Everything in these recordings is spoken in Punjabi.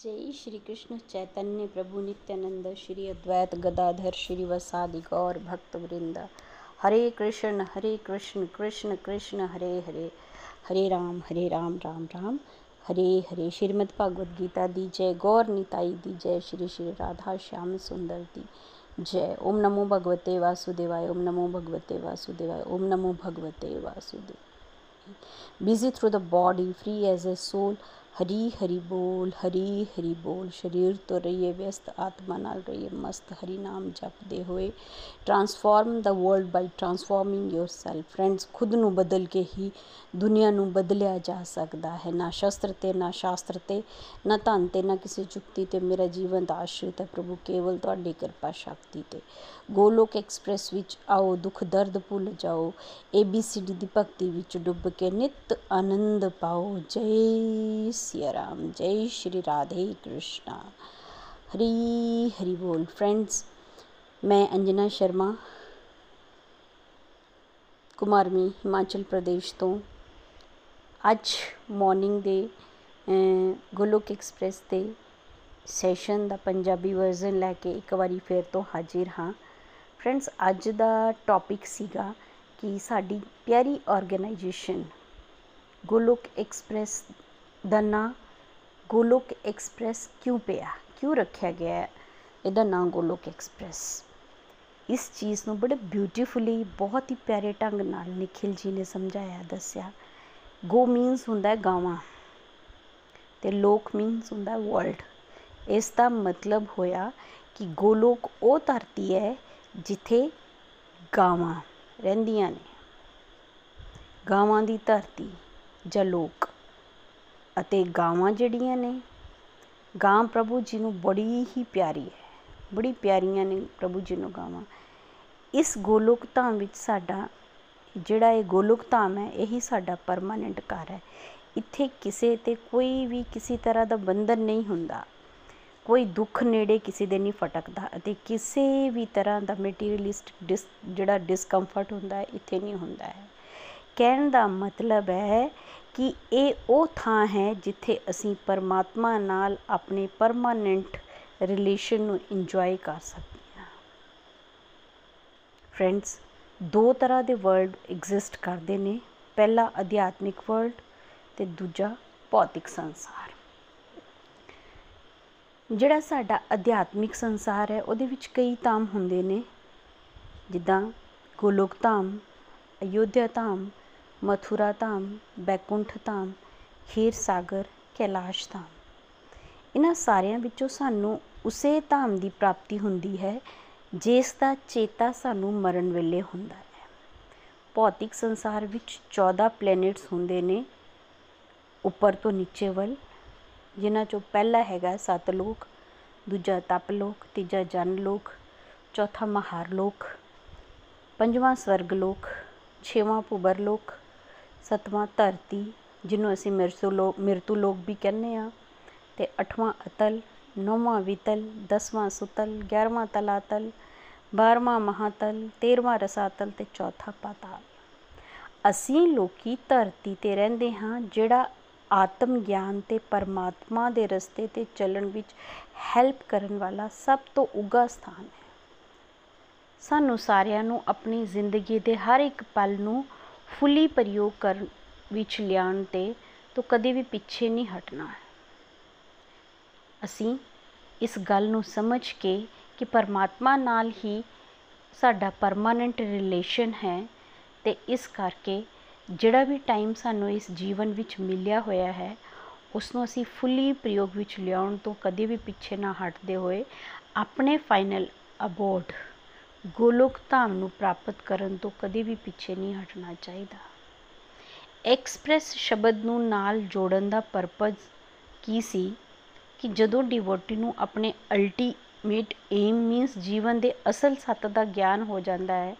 जय श्री कृष्ण चैतन्य प्रभु नित्यानंद, श्री अद्वैत गदाधर, श्री वसादि गौर भक्त वृंद। हरे कृष्ण हरे कृष्ण कृष्ण कृष्ण, हरे हरे। हरे राम हरे राम राम राम। हरे हरे, श्रीमद् भगवद गीता दी जय। गौर निताई दी जय। श्री श्री राधा श्याम सुंदर दी जय। ओम नमो भगवते वासुदेवाय, ओम नमो भगवते वासुदेवाय, ओम नमो भगवते Vasudev busy through the body free as a soul Hari Hari ਬੋਲ, ਹਰੀ ਹਰੀ ਬੋਲ, ਸਰੀਰ ਤੋਂ ਰਹੀਏ ਵਿਅਸਤ, ਆਤਮਾ ਨਾਲ ਰਹੀਏ ਮਸਤ, ਹਰੀ ਨਾਮ ਜਪਦੇ ਹੋਏ transform the world by transforming yourself friends ਖੁਦ ਨੂੰ ਬਦਲ ਕੇ ਹੀ ਦੁਨੀਆ ਨੂੰ ਬਦਲਿਆ ਜਾ ਸਕਦਾ ਹੈ। ਨਾ ਸ਼ਸਤਰ ਤੇ, ਨਾ ਸ਼ਾਸਤਰ ਤੇ, ਨਾ ਧਨ ਤੇ, ਨਾ ਕਿਸੇ ਚੁਕਤੀ ਤੇ। ਮੇਰਾ ਜੀਵਨ ਦਾ ਆਸ਼ਰਿਤ ਹੈ ਪ੍ਰਭੂ, ਕੇਵਲ ਤੁਹਾਡੀ ਕਿਰਪਾ ਸ਼ਕਤੀ ਤੇ। ਗੋਲੋਕ ਐਕਸਪ੍ਰੈਸ ਵਿੱਚ ਆਓ, ਦੁੱਖ ਦਰਦ ਭੁੱਲ ਜਾਓ। ABCD ਦੀ ਭਗਤੀ ਵਿੱਚ ਡੁੱਬ ਕੇ ਨਿਤ ਆਨੰਦ ਪਾਓ। ਜੈ सिया राम जय श्री राधे कृष्णा हरी हरी बोल फ्रेंड्स मैं अंजना शर्मा ਕੁਮਾਰਮੀ ਹਿਮਾਚਲ ਪ੍ਰਦੇਸ਼ ਤੋਂ ਅੱਜ ਮਾਰਨਿੰਗ ਦੇ ਗੋਲੋਕ ਐਕਸਪ੍ਰੈਸ ਤੇ ਸੈਸ਼ਨ ਦਾ ਪੰਜਾਬੀ ਵਰਜ਼ਨ ਲੈ ਕੇ ਇੱਕ ਵਾਰੀ ਫੇਰ ਤੋਂ ਹਾਜ਼ਰ ਹਾਂ ਫਰੈਂਡਸ ਅੱਜ ਦਾ ਟੌਪਿਕ ਸੀਗਾ ਕਿ ਸਾਡੀ ਪਿਆਰੀ ਆਰਗੇਨਾਈਜੇਸ਼ਨ ਗੋਲੋਕ ਐਕਸਪ੍ਰੈਸ ਦਾ ਨਾਂ ਗੋਲੋਕ ਐਕਸਪ੍ਰੈਸ ਕਿਉਂ ਪਿਆ? ਕਿਉਂ ਰੱਖਿਆ ਗਿਆ ਇਹਦਾ ਨਾਂ ਗੋਲੋਕ ਐਕਸਪ੍ਰੈਸ। ਇਸ ਚੀਜ਼ ਨੂੰ ਬੜੇ ਬਿਊਟੀਫੁਲੀ ਬਹੁਤ ਹੀ ਪਿਆਰੇ ਢੰਗ ਨਾਲ ਨikhil ਜੀ ਨੇ ਸਮਝਾਇਆ, ਦੱਸਿਆ। ਗੋ ਮੀਨਸ ਹੁੰਦਾ ਗਾਵਾਂ ਤੇ ਲੋਕ ਮੀਨਸ ਹੁੰਦਾ ਵਰਲਡ ਇਸ ਦਾ ਮਤਲਬ ਹੋਇਆ ਕਿ ਗੋਲੋਕ ਉਹ ਧਰਤੀ ਹੈ ਜਿੱਥੇ ਗਾਵਾਂ ਰਹਿੰਦੀਆਂ ਨੇ। ਗਾਵਾਂ ਦੀ ਧਰਤੀ ਜਾਂ ਲੋਕ। ਅਤੇ ਗਾਵਾਂ ਜਿਹੜੀਆਂ ਨੇ, ਗਾਂ ਪ੍ਰਭੂ ਜੀ ਨੂੰ ਬੜੀ ਹੀ ਪਿਆਰੀ ਹੈ। ਬੜੀ ਪਿਆਰੀਆਂ ਨੇ ਪ੍ਰਭੂ ਜੀ ਨੂੰ ਗਾਵਾਂ। ਇਸ ਗੋਲੋਕ ਧਾਮ ਵਿੱਚ ਸਾਡਾ, ਜਿਹੜਾ ਇਹ ਗੋਲੋਕ ਧਾਮ ਹੈ, ਇਹੀ ਸਾਡਾ ਪਰਮਾਨੈਂਟ ਘਰ ਹੈ। ਇੱਥੇ ਕਿਸੇ ਤੇ ਕੋਈ ਵੀ ਕਿਸੇ ਤਰ੍ਹਾਂ ਦਾ ਬੰਧਨ ਨਹੀਂ ਹੁੰਦਾ। ਕੋਈ ਦੁੱਖ ਨੇੜੇ ਕਿਸੇ ਦੇ ਨਹੀਂ ਫਟਕਦਾ ਅਤੇ ਕਿਸੇ ਵੀ ਤਰ੍ਹਾਂ ਦਾ ਮਟੀਰੀਅਲਿਸਟ ਡਿਸ ਜਿਹੜਾ ਡਿਸਕੰਫਰਟ ਹੁੰਦਾ ਹੈ, ਇੱਥੇ ਨਹੀਂ ਹੁੰਦਾ ਹੈ। ਕਹਿਣ ਦਾ ਮਤਲਬ ਹੈ ਕਿ ਇਹ ਉਹ ਥਾਂ ਹੈ ਜਿੱਥੇ ਅਸੀਂ ਪਰਮਾਤਮਾ ਨਾਲ ਆਪਣੇ ਪਰਮਾਨੈਂਟ ਰਿਲੇਸ਼ਨ ਨੂੰ ਇੰਜੋਏ ਕਰ ਸਕਦੇ ਹਾਂ। ਫਰੈਂਡਸ ਦੋ ਤਰ੍ਹਾਂ ਦੇ ਵਰਲਡ ਐਗਜ਼ਿਸਟ ਕਰਦੇ ਨੇ। ਪਹਿਲਾ ਅਧਿਆਤਮਿਕ ਵਰਲਡ ਤੇ ਦੂਜਾ ਭੌਤਿਕ ਸੰਸਾਰ। ਜਿਹੜਾ ਸਾਡਾ ਅਧਿਆਤਮਿਕ ਸੰਸਾਰ ਹੈ, ਉਹਦੇ ਵਿੱਚ ਕਈ ਧਾਮ ਹੁੰਦੇ ਨੇ। ਜਿੱਦਾਂ ਗੋਲੋਕ ਧਾਮ, ਅਯੋਧਿਆ ਧਾਮ ਮਥੁਰਾ ਧਾਮ ਬੈਕੁੰਠ ਧਾਮ ਖੀਰ ਸਾਗਰ ਕੈਲਾਸ਼ ਧਾਮ ਇਹਨਾਂ ਸਾਰਿਆਂ ਵਿੱਚੋਂ ਸਾਨੂੰ ਉਸੇ ਧਾਮ ਦੀ ਪ੍ਰਾਪਤੀ ਹੁੰਦੀ ਹੈ ਜਿਸ ਦਾ ਚੇਤਾ ਸਾਨੂੰ ਮਰਨ ਵੇਲੇ ਹੁੰਦਾ ਹੈ ਭੌਤਿਕ ਸੰਸਾਰ ਵਿੱਚ 14 ਪਲੈਨਟਸ ਹੁੰਦੇ ਨੇ ਉੱਪਰ ਤੋਂ ਨੀਚੇ ਵੱਲ ਜਿਨ੍ਹਾਂ ਚੋਂ ਪਹਿਲਾ ਹੈਗਾ ਸਤਲੋਕ ਦੂਜਾ ਤਪਲੋਕ ਤੀਜਾ ਜਨ ਲੋਕ ਚੌਥਾ ਮਹਾਰ ਲੋਕ ਪੰਜਵਾਂ ਸਵਰਗ ਲੋਕ ਛੇਵਾਂ ਭੁਬਰ ਲੋਕ ਸਤਵਾਂ ਧਰਤੀ, ਜਿਹਨੂੰ ਅਸੀਂ ਮਿਰਤੂ ਲੋਕ ਮਿਰਤੂ ਲੋਕ ਵੀ ਕਹਿੰਦੇ ਆ ਤੇ ਅਠਵਾਂ ਅਤਲ, ਨੌਵਾਂ ਵਿਤਲ, ਦਸਵਾਂ ਸੁਤਲ 11ਵਾਂ ਤਲਾਤਲ 12ਵਾਂ ਮਹਾਤਲ 13ਵਾਂ ਰਸਾਤਲ ਤੇ ਚੌਥਾ ਪਾਤਾਲ। ਅਸੀਂ ਲੋਕੀ ਧਰਤੀ ਤੇ ਰਹਿੰਦੇ ਹਾਂ, ਜਿਹੜਾ ਆਤਮ ਗਿਆਨ ਤੇ ਪਰਮਾਤਮਾ ਦੇ ਰਸਤੇ ਤੇ ਚੱਲਣ ਵਿੱਚ ਹੈਲਪ ਕਰਨ ਵਾਲਾ ਸਭ ਤੋਂ ਉੱਗਾ ਸਥਾਨ ਹੈ। ਸਾਨੂੰ ਸਾਰਿਆਂ ਨੂੰ ਆਪਣੀ ਜ਼ਿੰਦਗੀ ਦੇ ਹਰ ਇੱਕ ਪਲ ਨੂੰ ਫੁੱਲੀ ਪ੍ਰਯੋਗ ਕਰਨ ਵਿੱਚ ਲਿਆਉਣ ਤੇ ਤੋਂ ਕਦੇ ਵੀ ਪਿੱਛੇ ਨਹੀਂ ਹਟਣਾ। ਹੈ ਅਸੀਂ ਇਸ ਗੱਲ ਨੂੰ ਸਮਝ ਕੇ ਕਿ ਪਰਮਾਤਮਾ ਨਾਲ ਹੀ ਸਾਡਾ ਪਰਮਾਨੈਂਟ ਰਿਲੇਸ਼ਨ ਹੈ ਤੇ ਇਸ ਕਰਕੇ ਜਿਹੜਾ ਵੀ ਟਾਈਮ ਸਾਨੂੰ ਇਸ ਜੀਵਨ ਵਿੱਚ ਮਿਲਿਆ ਹੋਇਆ ਹੈ ਉਸ ਨੂੰ ਅਸੀਂ ਫੁੱਲੀ ਪ੍ਰਯੋਗ ਵਿੱਚ ਲਿਆਉਣ ਤੋਂ ਕਦੇ ਵੀ ਪਿੱਛੇ ਨਾ ਹਟਦੇ ਹੋਏ ਆਪਣੇ ਫਾਈਨਲ ਅਬੋਰਡ ਗੋਲੋਕ ਧਾਮ ਨੂੰ ਪ੍ਰਾਪਤ ਕਰਨ ਤੋਂ ਕਦੇ ਵੀ ਪਿੱਛੇ ਨਹੀਂ ਹਟਣਾ ਚਾਹੀਦਾ। ਐਕਸਪ੍ਰੈਸ ਸ਼ਬਦ ਨੂੰ ਨਾਲ ਜੋੜਨ ਦਾ ਪਰਪਸ ਕੀ ਸੀ? ਕਿ ਜਦੋਂ ਡਿਵੋਟੀ ਨੂੰ ਆਪਣੇ ਅਲਟੀਮੇਟ ਏਮ ਮੀਨਸ ਜੀਵਨ ਦੇ ਅਸਲ ਸੱਤ ਦਾ ਗਿਆਨ ਹੋ ਜਾਂਦਾ ਹੈ,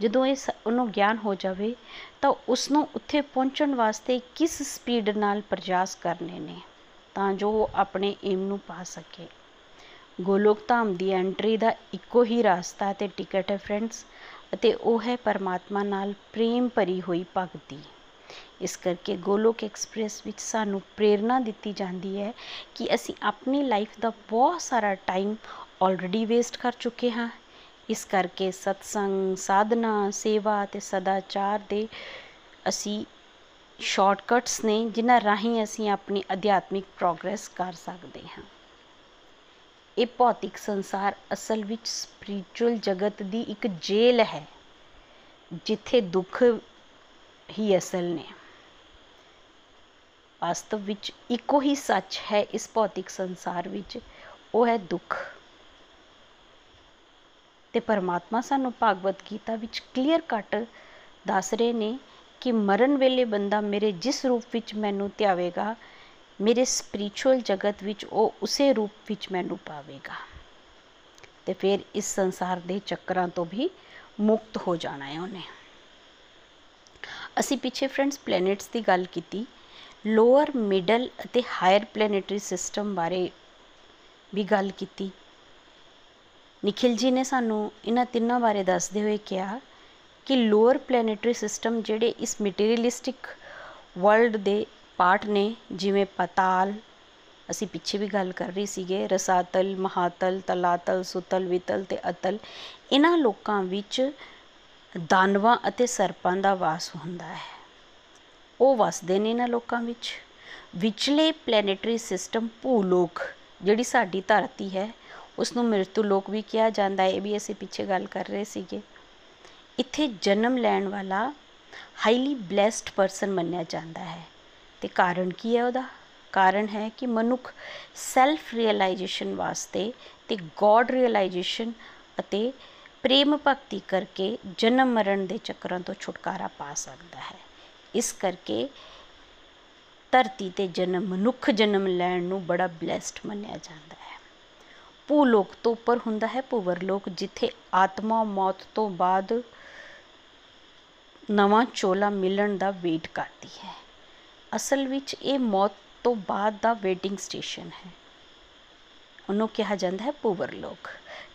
ਜਦੋਂ ਇਹ ਉਹਨੂੰ ਗਿਆਨ ਹੋ ਜਾਵੇ, ਤਾਂ ਉਸ ਨੂੰ ਉੱਥੇ ਪਹੁੰਚਣ ਵਾਸਤੇ ਕਿਸ ਸਪੀਡ ਨਾਲ ਪ੍ਰਯਾਸ ਕਰਨੇ ਨੇ, ਤਾਂ ਜੋ ਉਹ ਆਪਣੇ ਏਮ ਨੂੰ ਪਾ ਸਕੇ। ਗੋਲੋਕ ਧਾਮ ਦੀ ਐਂਟਰੀ ਦਾ ਇੱਕੋ ਹੀ ਰਸਤਾ ਤੇ ਟਿਕਟ ਹੈ ਫਰੈਂਡਸ, ਅਤੇ ਉਹ ਹੈ ਪਰਮਾਤਮਾ ਨਾਲ ਪ੍ਰੇਮ ਭਰੀ ਹੋਈ ਭਗਤੀ ਇਸ ਕਰਕੇ ਗੋਲੋਕ ਐਕਸਪ੍ਰੈਸ ਵਿੱਚ ਸਾਨੂੰ ਪ੍ਰੇਰਣਾ ਦਿੱਤੀ ਜਾਂਦੀ ਹੈ ਕਿ ਅਸੀਂ ਆਪਣੀ ਲਾਈਫ ਦਾ ਬਹੁਤ ਸਾਰਾ ਟਾਈਮ ਆਲਰੇਡੀ ਵੇਸਟ ਕਰ ਚੁੱਕੇ ਹਾਂ। ਇਸ ਕਰਕੇ ਸਤਸੰਗ, ਸਾਧਨਾ, ਸੇਵਾ ਤੇ ਸਦਾਚਾਰ ਦੇ ਅਸੀਂ ਸ਼ਾਰਟਕਟਸ ਨੇ ਜਿਨ੍ਹਾਂ ਰਾਹੀਂ ਅਸੀਂ ਆਪਣੀ ਅਧਿਆਤਮਿਕ ਪ੍ਰੋਗਰੈਸ ਕਰ ਸਕਦੇ ਹਾਂ। ਇਹ ਭੌਤਿਕ ਸੰਸਾਰ ਅਸਲ ਵਿੱਚ ਸਪਿਰਚੁਅਲ ਜਗਤ ਦੀ ਇੱਕ ਜੇਲ੍ਹ ਹੈ, ਜਿੱਥੇ ਦੁੱਖ ਹੀ ਅਸਲ ਨੇ। ਵਾਸਤਵ ਵਿੱਚ ਇੱਕੋ ਹੀ ਸੱਚ ਹੈ ਇਸ ਭੌਤਿਕ ਸੰਸਾਰ ਵਿੱਚ, ਉਹ ਹੈ ਦੁੱਖ। ਤੇ ਪਰਮਾਤਮਾ ਸਾਨੂੰ ਭਾਗਵਤ ਗੀਤਾ ਵਿੱਚ ਕਲੀਅਰ ਕੱਟ ਦੱਸ ਰਹੇ ਨੇ ਕਿ ਮਰਨ ਵੇਲੇ ਬੰਦਾ ਮੇਰੇ ਜਿਸ ਰੂਪ ਵਿੱਚ ਮੈਨੂੰ ਧਿਆਵੇਗਾ ਮੇਰੇ ਸਪਿਰਚੁਅਲ ਜਗਤ ਵਿੱਚ ਉਹ ਉਸੇ ਰੂਪ ਵਿੱਚ ਮੈਨੂੰ ਪਾਵੇਗਾ ਤੇ ਫਿਰ ਇਸ ਸੰਸਾਰ ਦੇ ਚੱਕਰਾਂ ਤੋਂ ਵੀ ਮੁਕਤ ਹੋ ਜਾਣਾ ਹੈ ਉਹਨੇ। ਅਸੀਂ ਪਿੱਛੇ ਫਰੈਂਡਸ ਪਲੈਨਟਸ ਦੀ ਗੱਲ ਕੀਤੀ। ਲੋਅਰ ਮਿਡਲ ਅਤੇ ਹਾਇਰ ਪਲੈਨੇਟਰੀ ਸਿਸਟਮ ਬਾਰੇ ਵੀ ਗੱਲ ਕੀਤੀ। ਨikhil ji ਨੇ ਸਾਨੂੰ ਇਹਨਾਂ ਤਿੰਨਾਂ ਬਾਰੇ ਦੱਸਦੇ ਹੋਏ ਕਿਹਾ ਕਿ ਲੋਅਰ ਪਲੈਨੇਟਰੀ ਸਿਸਟਮ ਜਿਹੜੇ ਇਸ ਮਟੀਰੀਅਲਿਸਟਿਕ ਵਰਲਡ ਦੇ ਪਾਰਟ ਨੇ, ਜਿਵੇਂ ਪਤਾਲ। ਅਸੀਂ ਪਿੱਛੇ ਵੀ ਗੱਲ ਕਰ ਰਹੀ ਸੀਗੇ, ਰਸਾਤਲ, ਮਹਾਤਲ, ਤਲਾਤਲ, ਸੁਤਲ, ਵਿਤਲ ਤੇ ਅਤਲ। ਇਹਨਾਂ ਲੋਕਾਂ ਵਿੱਚ ਦਾਨਵਾਂ ਅਤੇ ਸਰਪਾਂ ਦਾ ਵਾਸ ਹੁੰਦਾ ਹੈ। ਉਹ ਵਸਦੇ ਨੇ ਇਹਨਾਂ ਲੋਕਾਂ ਵਿੱਚ। ਵਿਚਲੇ ਪਲੈਨੇਟਰੀ ਸਿਸਟਮ ਭੂਲੋਕ, ਜਿਹੜੀ ਸਾਡੀ ਧਰਤੀ ਹੈ ਉਸ ਨੂੰ ਮ੍ਰਿਤੂ ਲੋਕ ਵੀ ਕਿਹਾ ਜਾਂਦਾ ਹੈ, ਇਹ ਵੀ ਅਸੀਂ ਪਿੱਛੇ ਗੱਲ ਕਰ ਰਹੇ ਸੀਗੇ। ਇੱਥੇ ਜਨਮ ਲੈਣ ਵਾਲਾ ਹਾਈਲੀ ਬlesed ਪਰਸਨ ਮੰਨਿਆ ਜਾਂਦਾ ਹੈ। ਤੇ ਕਾਰਨ ਕੀ ਹੈ ਉਹਦਾ? ਕਾਰਨ ਹੈ ਕਿ ਮਨੁੱਖ ਸੈਲਫ ਰਿਅਲਾਈਜੇਸ਼ਨ ਵਾਸਤੇ ਤੇ ਗੋਡ ਰਿਅਲਾਈਜੇਸ਼ਨ ਅਤੇ ਪ੍ਰੇਮ ਭਗਤੀ ਕਰਕੇ ਜਨਮ ਮਰਨ ਦੇ ਚੱਕਰਾਂ ਤੋਂ ਛੁਟਕਾਰਾ ਪਾ ਸਕਦਾ ਹੈ। ਇਸ ਕਰਕੇ ਧਰਤੀ ਤੇ ਜਨਮ, ਮਨੁੱਖ ਜਨਮ ਲੈਣ ਨੂੰ ਬੜਾ ਬlesed ਮੰਨਿਆ ਜਾਂਦਾ ਹੈ। ਭੂਲੋਕ ਤੋਂ ਉੱਪਰ ਹੁੰਦਾ ਹੈ, ਭੂਵਰਲੋਕ, ਜਿੱਥੇ ਆਤਮਾ ਮੌਤ ਤੋਂ ਬਾਅਦ ਨਵਾਂ ਚੋਲਾ ਮਿਲਣ ਦਾ ਵੇਟ ਕਰਦੀ ਹੈ। ਅਸਲ ਵਿੱਚ ਇਹ ਮੌਤ ਤੋਂ ਬਾਅਦ ਦਾ ਵੇਟਿੰਗ ਸਟੇਸ਼ਨ ਹੈ। ਉਹਨੂੰ ਕਿਹਾ ਜਾਂਦਾ ਹੈ ਭੂਵਰਲੋਕ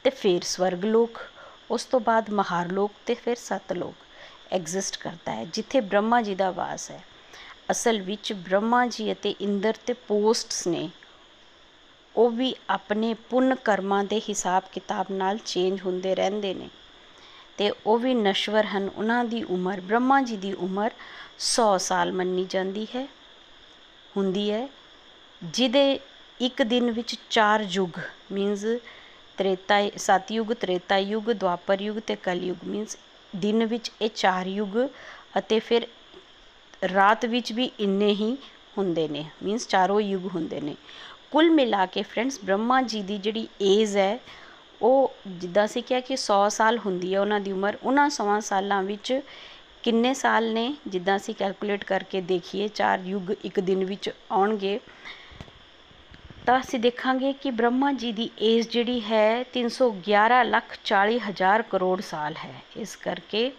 ਤੇ ਫਿਰ ਸਵਰਗਲੋਕ ਉਸ ਤੋਂ ਬਾਅਦ ਮਹਾਰਲੋਕ ਤੇ ਫਿਰ ਸਤਲੋਕ ਐਗਜ਼ਿਸਟ ਕਰਦਾ ਹੈ, ਜਿੱਥੇ ਬ੍ਰਹਮਾ ਜੀ ਦਾ ਵਾਸ ਹੈ। ਅਸਲ ਵਿੱਚ ਬ੍ਰਹਮਾ ਜੀ ਅਤੇ ਇੰਦਰ ਤੇ ਪੋਸਟਸ ਨੇ ਉਹ ਵੀ ਆਪਣੇ ਪੁੰਨ ਕਰਮਾਂ ਦੇ ਹਿਸਾਬ ਕਿਤਾਬ ਨਾਲ ਚੇਂਜ ਹੁੰਦੇ ਰਹਿੰਦੇ ਨੇ ਤੇ ਉਹ ਵੀ ਨਸ਼ਵਰ ਹਨ, ਉਹਨਾਂ ਦੀ ਉਮਰ, ਬ੍ਰਹਮਾ ਜੀ ਦੀ ਉਮਰ 100 ਸਾਲ ਮੰਨੀ ਜਾਂਦੀ ਹੈ, ਹੁੰਦੀ ਹੈ, ਜਿਹਦੇ ਇੱਕ ਦਿਨ ਵਿੱਚ ਚਾਰ ਯੁੱਗ ਮੀਨਸ ਤ੍ਰੇਤਾ ਸਤਯੁਗ ਤ੍ਰੇਤਾ ਯੁਗ ਦੁਆਪਰ ਯੁਗ ਤੇ ਕਲਯੁਗ ਮੀਨਸ ਦਿਨ ਵਿੱਚ ਇਹ ਚਾਰ ਯੁਗ ਅਤੇ ਫਿਰ ਰਾਤ ਵਿੱਚ ਵੀ ਇੰਨੇ ਹੀ ਹੁੰਦੇ ਨੇ ਮੀਨਸ ਚਾਰੋਂ ਯੁਗ ਹੁੰਦੇ ਨੇ। ਕੁੱਲ ਮਿਲਾ ਕੇ ਫਰੈਂਡਸ ਬ੍ਰਹਮਾ ਜੀ ਦੀ ਜਿਹੜੀ ਏਜ ਹੈ, ਉਹ ਜਿੱਦਾਂ ਅਸੀਂ ਕਿਹਾ ਕਿ 100 ਸਾਲ ਹੁੰਦੀ ਹੈ ਉਹਨਾਂ ਦੀ ਉਮਰ, ਉਹਨਾਂ 100 ਸਾਲਾਂ ਵਿੱਚ ਕਿੰਨੇ ਸਾਲ ਨੇ? ਜਿੱਦਾਂ ਅਸੀਂ ਕੈਲਕੂਲੇਟ ਕਰਕੇ ਦੇਖੀਏ, ਚਾਰ ਯੁੱਗ ਇੱਕ ਦਿਨ ਵਿੱਚ ਆਉਣਗੇ। ਤਾਂ ਅਸੀਂ ਦੇਖਾਂਗੇ ਕਿ ਬ੍ਰਹਮਾ ਜੀ ਦੀ ਏਜ ਜਿਹੜੀ ਹੈ 311 ਲੱਖ 40 ਹਜ਼ਾਰ ਕਰੋੜ ਸਾਲ ਹੈ। ਇਸ ਕਰਕੇ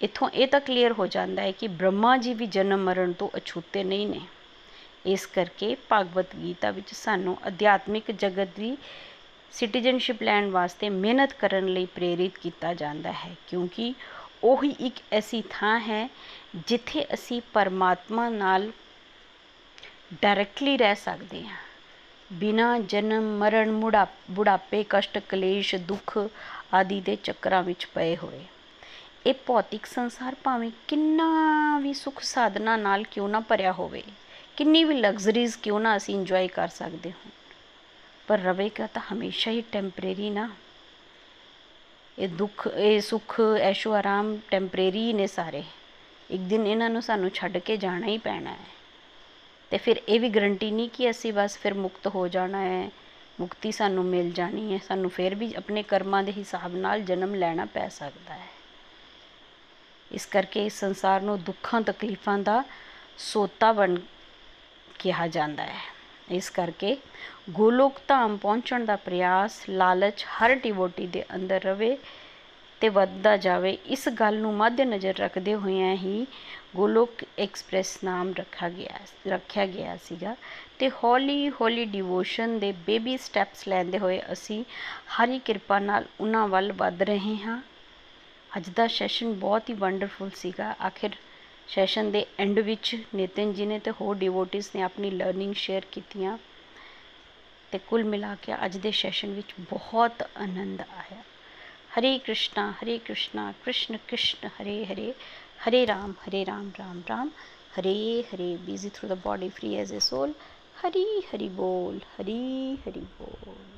ਇਥੋਂ ਇਹ ਤਾਂ ਕਲੀਅਰ ਹੋ ਜਾਂਦਾ ਹੈ ਕਿ ਬ੍ਰਹਮਾ ਜੀ ਵੀ ਜਨਮ ਮਰਨ ਤੋਂ ਅਛੂਤੇ ਨਹੀਂ ਨੇ। ਇਸ ਕਰਕੇ ਭਗਵਤ ਗੀਤਾ ਵਿੱਚ ਸਾਨੂੰ ਅਧਿਆਤਮਿਕ ਜਗਤ ਦੀ ਸਿਟੀਜ਼ਨਸ਼ਿਪ ਲੈਣ ਵਾਸਤੇ ਮਿਹਨਤ ਕਰਨ ਲਈ ਪ੍ਰੇਰਿਤ ਕੀਤਾ ਜਾਂਦਾ ਹੈ, ਕਿਉਂਕਿ ਉਹੀ ਇੱਕ ਐਸੀ ਥਾਂ ਹੈ ਜਿੱਥੇ ਅਸੀਂ ਪਰਮਾਤਮਾ ਨਾਲ ਡਾਇਰੈਕਟਲੀ ਰਹਿ ਸਕਦੇ ਹਾਂ। ਬਿਨਾ ਜਨਮ, ਮਰਨ, ਮੁੜਾ, ਬੁਢਾਪੇ, ਕਸ਼ਟ, ਕਲੇਸ਼, ਦੁੱਖ ਆਦਿ ਦੇ ਚੱਕਰਾਂ ਵਿੱਚ ਪਏ ਹੋਏ। ਇਹ ਭੌਤਿਕ ਸੰਸਾਰ ਭਾਵੇਂ ਕਿੰਨਾ ਵੀ ਸੁਖ ਸਾਧਨਾ ਨਾਲ ਕਿਉਂ ਨਾ ਭਰਿਆ ਹੋਵੇ, ਕਿੰਨੀ ਵੀ ਲਗਜ਼ਰੀਜ਼ ਕਿਉਂ ਨਾ ਅਸੀਂ ਇੰਜੋਏ ਕਰ ਸਕਦੇ ਹਾਂ ਪਰ ਰਵੇਗਾ ਤਾਂ ਹਮੇਸ਼ਾ ਹੀ ਟੈਂਪਰੇਰੀ ਨਾ। ਇਹ ਦੁੱਖ, ਇਹ ਸੁੱਖ ਐਸ਼ੋ ਆਰਾਮ ਟੈਂਪਰੇਰੀ ਨੇ ਸਾਰੇ। ਇੱਕ ਦਿਨ ਇਹਨਾਂ ਨੂੰ ਸਾਨੂੰ ਛੱਡ ਕੇ ਜਾਣਾ ਹੀ ਪੈਣਾ ਹੈ। ਤੇ ਫਿਰ ਇਹ ਵੀ ਗਰੰਟੀ ਨਹੀਂ ਕਿ ਅਸੀਂ ਬਸ ਫਿਰ ਮੁਕਤ ਹੋ ਜਾਣਾ ਹੈ। ਮੁਕਤੀ ਸਾਨੂੰ ਮਿਲ ਜਾਣੀ ਹੈ। ਸਾਨੂੰ ਫਿਰ ਵੀ ਆਪਣੇ ਕਰਮਾਂ ਦੇ ਹਿਸਾਬ ਨਾਲ ਜਨਮ ਲੈਣਾ ਪੈ ਸਕਦਾ ਹੈ। ਇਸ ਕਰਕੇ ਇਸ ਸੰਸਾਰ ਨੂੰ ਦੁੱਖਾਂ, ਤਕਲੀਫਾਂ ਦਾ ਸੋਤਾ ਬਣ ਕਿਹਾ ਜਾਂਦਾ ਹੈ। ਇਸ ਕਰਕੇ ਗੋਲੋਕ ਧਾਮ ਪਹੁੰਚਣ ਦਾ ਪ੍ਰਯਾਸ ਲਾਲਚ ਹਰ ਡਿਵੋਟੀ ਦੇ ਅੰਦਰ ਰਵੇ ਤੇ ਵੱਧਦਾ ਜਾਵੇ, ਇਸ ਗੱਲ ਨੂੰ ਮੱਦੇ ਨਜ਼ਰ ਰੱਖਦੇ ਹੋਇਆਂ ਹੀ ਗੋਲੋਕ ਐਕਸਪ੍ਰੈਸ ਨਾਮ ਰੱਖਿਆ ਗਿਆ ਰੱਖਿਆ ਗਿਆ ਸੀਗਾ ਤੇ ਹੌਲੀ ਹੌਲੀ ਡਿਵੋਸ਼ਨ ਦੇ ਬੇਬੀ ਸਟੈਪਸ ਲੈਂਦੇ ਹੋਏ ਅਸੀਂ ਹਰੀ ਕਿਰਪਾ ਨਾਲ ਉਹਨਾਂ ਵੱਲ ਵੱਧ ਰਹੇ ਹਾਂ। ਅੱਜ ਦਾ ਸੈਸ਼ਨ ਬਹੁਤ ਹੀ ਵੰਡਰਫੁਲ ਸੀਗਾ। ਆਖਿਰ ਸੈਸ਼ਨ ਦੇ ਐਂਡ ਵਿੱਚ ਨਿਤਿਨ ਜੀ ਨੇ ਤੇ ਹੋਰ ਡਿਵੋਟਿਸ ਨੇ ਆਪਣੀ ਲਰਨਿੰਗ ਸ਼ੇਅਰ ਕੀਤੀਆਂ ਤੇ ਕੁੱਲ ਮਿਲਾ ਕੇ ਅੱਜ ਦੇ ਸੈਸ਼ਨ ਵਿੱਚ ਬਹੁਤ ਆਨੰਦ ਆਇਆ। ਹਰੇ ਕ੍ਰਿਸ਼ਨਾ ਹਰੇ ਕ੍ਰਿਸ਼ਨਾ, ਕ੍ਰਿਸ਼ਨ ਕ੍ਰਿਸ਼ਨ, ਹਰੇ ਹਰੇ ਹਰੇ ਰਾਮ ਹਰੇ Ram Ram Ram, Hare Hare busy through the body free as a soul Hari Hari ਬੋਲ, ਹਰੀ ਹਰੀ ਬੋਲ।